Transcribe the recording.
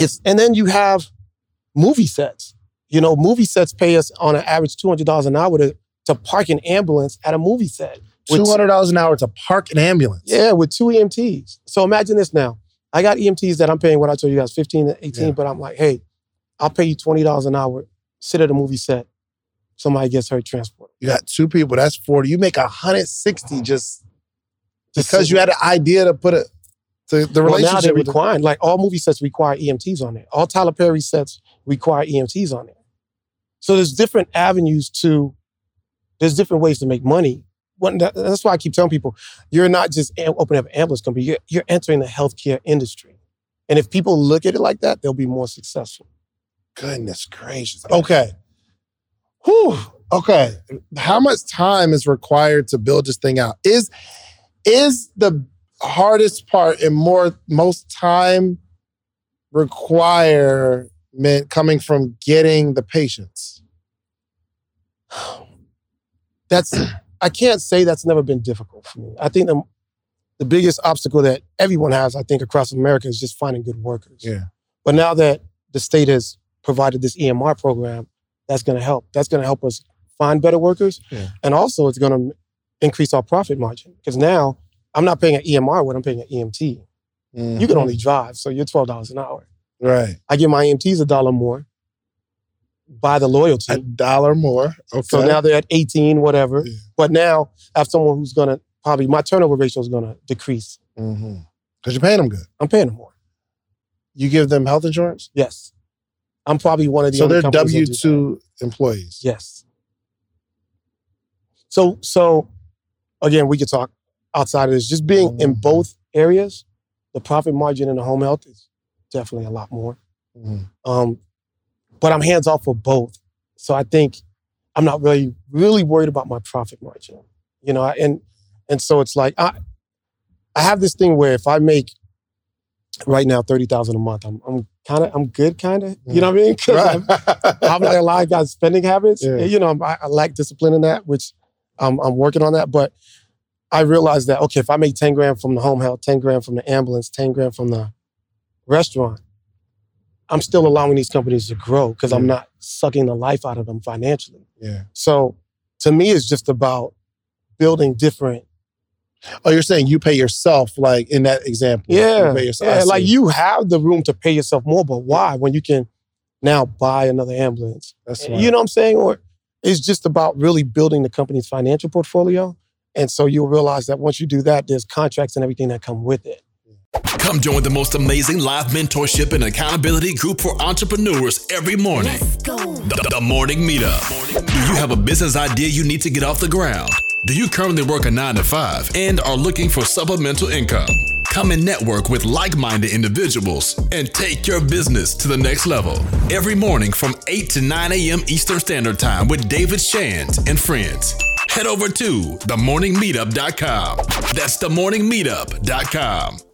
it's and then you have movie sets. You know, movie sets pay us on an average two hundred dollars an hour to to park an ambulance at a movie set. Two hundred dollars an hour to park an ambulance. Yeah, with two EMTs. So imagine this now. I got EMTs that I'm paying what I told you guys, 15 to 18, Yeah. but I'm like, hey, I'll pay you $20 an hour, sit at a movie set. Somebody gets hurt transport. You got two people. That's forty. You make hundred sixty just Just because you had an idea to put it. The, the Well, now relationship they're requiring, like all movie sets require EMTs on it. All Tyler Perry sets require EMTs on it. So there's different avenues to, there's different ways to make money. One, that- that's why I keep telling people, you're not just opening up an ambulance company, you're, you're entering the healthcare industry. And if people look at it like that, they'll be more successful. Goodness gracious. Okay. Whew. Okay. How much time is required to build this thing out? Is is the hardest part and more most time requirement coming from getting the patients? That's, I can't say that's never been difficult for me. I think the, the biggest obstacle that everyone has, I think, across America is just finding good workers. Yeah. But now that the state has provided this EMR program, that's going to help. That's going to help us find better workers. Yeah. And also, it's going to increase our profit margin. Because now I'm not paying an EMR when I'm paying an EMT. You can only mm-hmm. drive, so you're $12 an hour. right. I give my EMTs a dollar more, by the loyalty. A dollar more. Okay. So now they're at 18, whatever. Yeah. But now I have someone who's going to probably, my turnover ratio is going to decrease. Mm-hmm. because you're paying them good. I'm paying them more. You give them health insurance, Yes. I'm probably one of the so they're W two employees. Yes. So so again, we could talk outside of this. Just being in Mhm. both areas, the profit margin in the home health is definitely a lot more. Mhm. Um, but I'm hands off for both. So I think I'm not really really worried about my profit margin. You know, and and so it's like I I have this thing where if I make right now thirty thousand a month, I'm I'm kind of I'm good, kind of. You know what I mean? 'Cause I'm- I have like a lot of guys spending habits. Yeah. You know, I, I lack discipline in that, which I'm, I'm working on that. But I realized that okay, if I make ten grand from the home health, ten grand from the ambulance, ten grand from the restaurant, I'm still allowing these companies to grow because I'm not sucking the life out of them financially. yeah. So to me, it's just about building different. Oh, you're saying you pay yourself, like in that example. Yeah, You pay yourself. Yeah. Like you have the room to pay yourself more, but why when you can now buy another ambulance? That's You know what I'm saying? Or it's just about really building the company's financial portfolio. And so you'll realize that once you do that, there's contracts and everything that come with it. Come join the most amazing live mentorship and accountability group for entrepreneurs every morning. The, the Morning Meetup. Do you have a business idea you need to get off the ground? Do you currently work a nine to five and are looking for supplemental income? Come and network with like minded individuals and take your business to the next level. Every morning from 8 to 9 a.m. Eastern Standard Time with David Shands and friends. Head over to themorningmeetup.com. That's themorningmeetup.com.